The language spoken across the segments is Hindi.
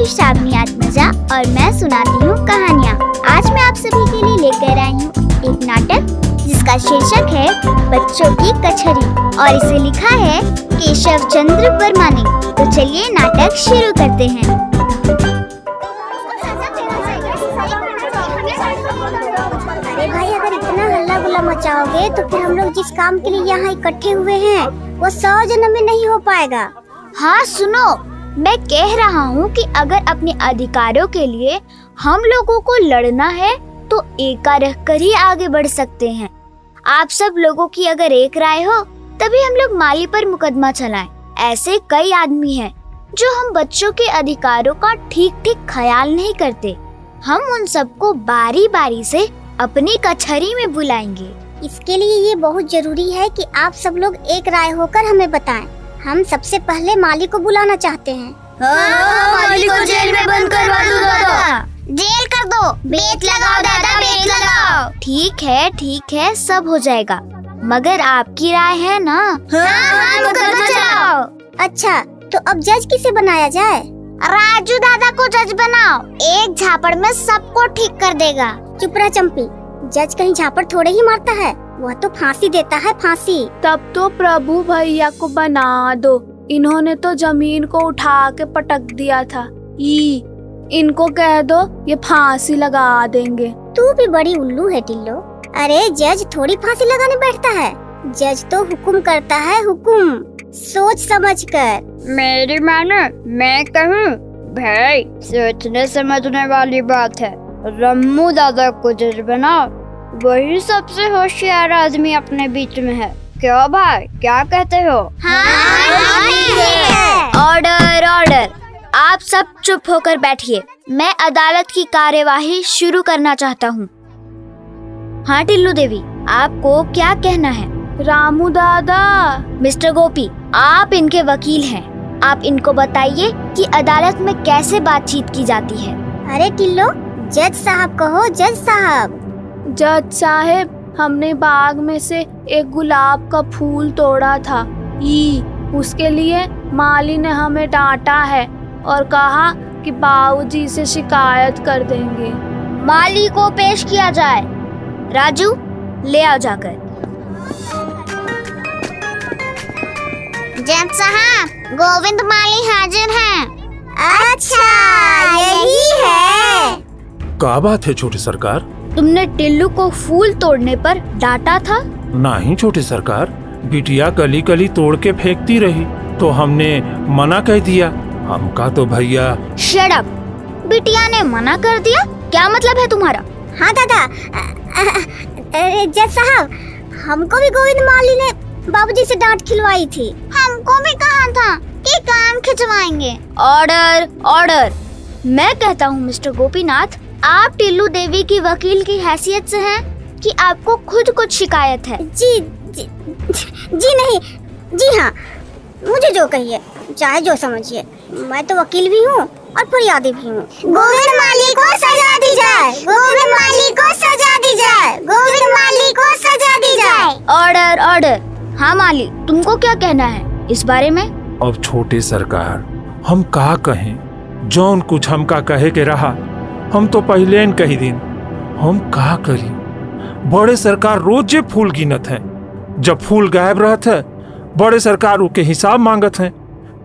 हूँ शाबनी आत्मजा और मैं सुनाती हूँ कहानियाँ। आज मैं आप सभी के लिए लेकर आई हूँ एक नाटक जिसका शीर्षक है बच्चों की कचहरी और इसे लिखा है केशव चंद्र वर्मा ने। तो चलिए नाटक शुरू करते हैं। अरे भाई अगर इतना हल्ला गुल्ला मचाओगे तो फिर हम लोग जिस काम के लिए यहाँ इकट्ठे हुए हैं वो सौ जन्म में नहीं हो पाएगा। हाँ सुनो। मैं कह रहा हूँ कि अगर अपने अधिकारों के लिए हम लोगों को लड़ना है तो एका रख कर ही आगे बढ़ सकते हैं आप सब लोगों की अगर एक राय हो, तभी हम लोग माली पर मुकदमा चलाएँ। ऐसे कई आदमी हैं, जो हम बच्चों के अधिकारों का ठीक ठीक ख्याल नहीं करते हम उन सबको बारी बारी से अपनी कचहरी में बुलाएँगे इसके लिए ये बहुत ज़रूरी है कि आप सब लोग एक राय होकर हमें बताएँ। हम सबसे पहले माली को बुलाना चाहते हैं। माली को जेल में बंद करवा दो दादा। जेल कर दो। बेत लगाओ दादा बेत लगाओ। ठीक है ठीक है सब हो जाएगा। मगर आपकी राय है ना? हाँ, मुकदमा चलाओ। अच्छा तो अब जज किसे बनाया जाए? राजू दादा को जज बनाओ। एक झापड़ में सबको ठीक कर देगा। चुपरा चंपी। जज कहीं झापड़ थोड़े ही मारता है। वह तो फांसी देता है फांसी। तब तो प्रभु भैया को बना दो। इन्होंने तो ज़मीन को उठा के पटक दिया था। ई इनको कह दो ये फांसी लगा देंगे। तू भी बड़ी उल्लू है टिल्लो। अरे जज थोड़ी फांसी लगाने बैठता है। जज तो हुकुम करता है हुकुम। सोच समझ कर मेरी मानो मैं कहूँ भाई सोचने समझने वाली बात है। रम्मू दादा को जज बनाओ। वही सबसे होशियार आदमी अपने बीच में है। क्यों भाई? क्या कहते हो? Order order. आप सब चुप होकर बैठिए। मैं अदालत की कार्यवाही शुरू करना चाहता हूँ। हाँ टिल्लू देवी आपको क्या कहना है? रामू दादा। मिस्टर गोपी आप इनके वकील हैं। आप इनको बताइए कि अदालत में कैसे बातचीत की जाती है। अरे टिल्लो जज साहब कहो जज साहब। जज साहेब हमने बाग में से एक गुलाब का फूल तोड़ा था। ई उसके लिए माली ने हमें डांटा है और कहा कि बाबूजी से शिकायत कर देंगे। माली को पेश किया जाए। राजू ले आओ जाकर। जज साहब गोविंद माली हाजिर हैं। अच्छा यही है। का बात है छोटे सरकार? तुमने टिल्लू को फूल तोड़ने पर डांटा था? नहीं छोटे सरकार बिटिया कली कली तोड़ के फेंकती रही तो हमने मना कह दिया। हमका तो भैया शट बिटिया ने मना कर दिया? क्या मतलब है तुम्हारा? हाँ दादा। अरे जज साहब हमको भी गोविंद माली ने बाबूजी से डांट खिलवाई थी। हमको भी कहा था कि कान खिंचवाएँगे। ऑर्डर ऑर्डर मैं कहता हूँ मिस्टर गोपीनाथ आप टिल्लू देवी की वकील की हैसियत से हैं कि आपको खुद कुछ शिकायत है? जी जी, जी नहीं। जी हाँ मुझे जो कहिए चाहे जो समझिए। मैं तो वकील भी हूँ और फरियादी भी हूँ। गोविंद माली को सजा दी जाए। गोविंद माली को सजा दी जाए। गोविंद माली को सजा दी जाए। Order order. हाँ माली तुमको क्या कहना है इस बारे में? अब छोटे सरकार हम कहा कहें? जौन कुछ हमका कहे के रहा। हम तो पहले कही दिन। हम कहा करी? बड़े सरकार रोज़े फूल गिनत है। जब फूल गायब रहत है बड़े सरकार के हिसाब मांगत है।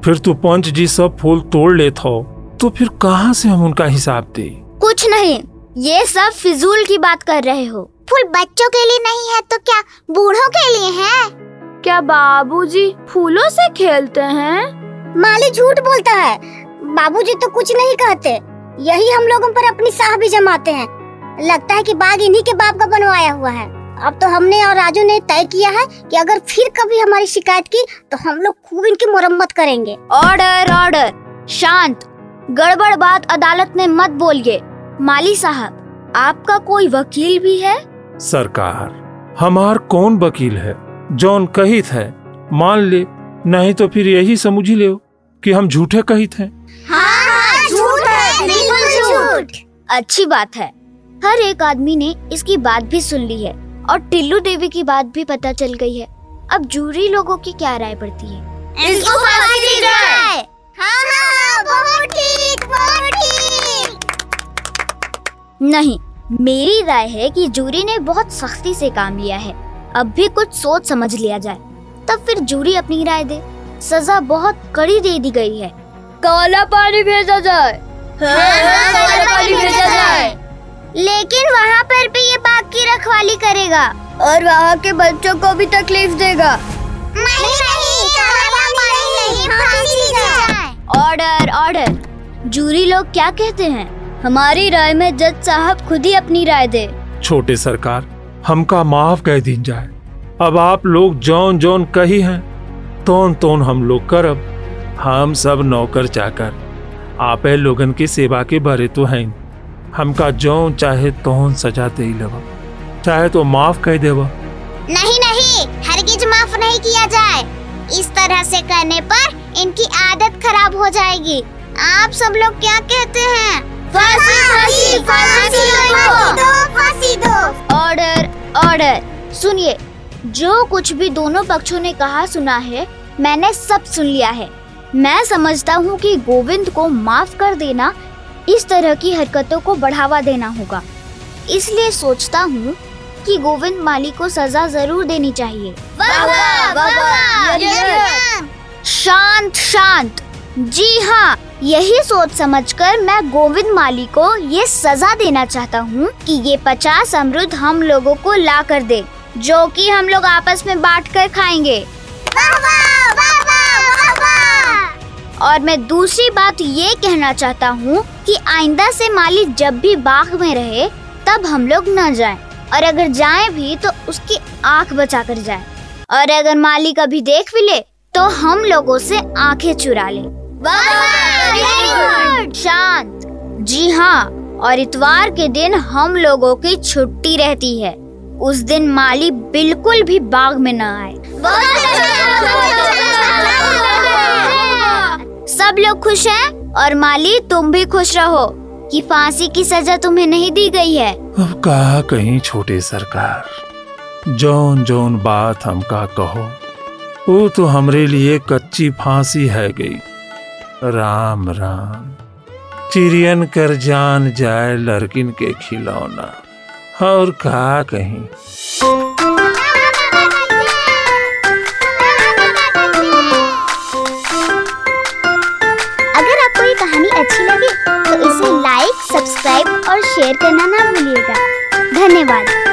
फिर तू पंच जी सब फूल तोड़ लेत हो तो फिर कहाँ से हम उनका हिसाब दे? कुछ नहीं ये सब फिजूल की बात कर रहे हो। फूल बच्चों के लिए नहीं है तो क्या बूढ़ों के लिए है? क्या बाबूजी फूलों से खेलते हैं? माली झूठ बोलता है। बाबूजी तो कुछ नहीं कहते। यही हम लोगों पर अपनी साह भी जमाते हैं। लगता है कि बाग इन्हीं के बाप का बनवाया हुआ है। अब तो हमने और राजू ने तय किया है कि अगर फिर कभी हमारी शिकायत की तो हम लोग खूब इनकी मुरम्मत करेंगे। ऑर्डर ऑर्डर शांत। गड़बड़ बात अदालत में मत बोलिए। माली साहब आपका कोई वकील भी है? सरकार हमार कौन वकील है? जौन कहित है। मान ले नहीं तो फिर यही समझ ही ले कि हम झूठे कहित हैं हाँ, अच्छी बात है। हर एक आदमी ने इसकी बात भी सुन ली है और टिल्लू देवी की बात भी पता चल गई है। अब जूरी लोगों की क्या राय पड़ती है? इसको फांसी दी जाए। हाँ हाँ बहुत ठीक बहुत नहीं मेरी राय है कि जूरी ने बहुत सख्ती से काम लिया है। अब भी कुछ सोच समझ लिया जाए तब फिर जूरी अपनी राय दे। सजा बहुत कड़ी दे दी गई है। काला पानी भेजा जाए। काला पानी भेजा जाए लेकिन वहाँ पर भी ये बाघ की रखवाली करेगा और वहाँ के बच्चों को भी तकलीफ़ देगा नहीं नहीं ऑर्डर ऑर्डर जूरी लोग क्या कहते हैं हमारी राय में जज साहब खुद ही अपनी राय दे छोटे सरकार हमका माफ़ कह दी जाए अब आप लोग जौन जौन कही हैं तोन तोन हम लोग करब हम सब नौकर चाकर आपे लोगन की सेवा के बारे तो हैं। हमका जो चाहे तोन सजा दे लगा चाहे तो माफ़ कह देवा। नहीं नहीं हरगिज माफ़ नहीं किया जाए। इस तरह से करने पर इनकी आदत खराब हो जाएगी। आप सब लोग क्या कहते हैं? फांसी फांसी फांसी दो फांसी दो। ऑर्डर ऑर्डर सुनिए जो कुछ भी दोनों पक्षों ने कहा सुना है मैंने सब सुन लिया है। मैं समझता हूँ कि गोविंद को माफ़ कर देना इस तरह की हरकतों को बढ़ावा देना होगा। इसलिए सोचता हूँ कि गोविंद माली को सजा ज़रूर देनी चाहिए। शांत शांत। जी हाँ यही सोच समझकर मैं गोविंद माली को ये सजा देना चाहता हूँ कि ये पचास अमरुद हम लोगों को ला कर दे जो कि हम लोग आपस में बांट कर खाएँगे और मैं दूसरी बात ये कहना चाहता हूँ कि आइंदा से माली जब भी बाग में रहे तब हम लोग न जाएँ। और अगर जाएँ भी तो उसकी आँख बचा कर जाए। और अगर माली कभी देख भी ले तो हम लोगों से आँखें चुरा ले। शांत। जी हाँ और इतवार के दिन हम लोगों की छुट्टी रहती है। उस दिन माली बिल्कुल भी बाग में न आए। सब लोग खुश हैं? और माली, तुम भी खुश रहो कि फांसी की सजा तुम्हें नहीं दी गई है। अब कहा कहीं छोटे सरकार जौन जौन बात हमका कहो, वो तो हमरे लिए कच्ची फांसी है गई। राम राम चिड़ियन कर जान जाए लड़किन के खिलौना, और कहा कहीं। शेयर करना ना भूलिएगा। धन्यवाद।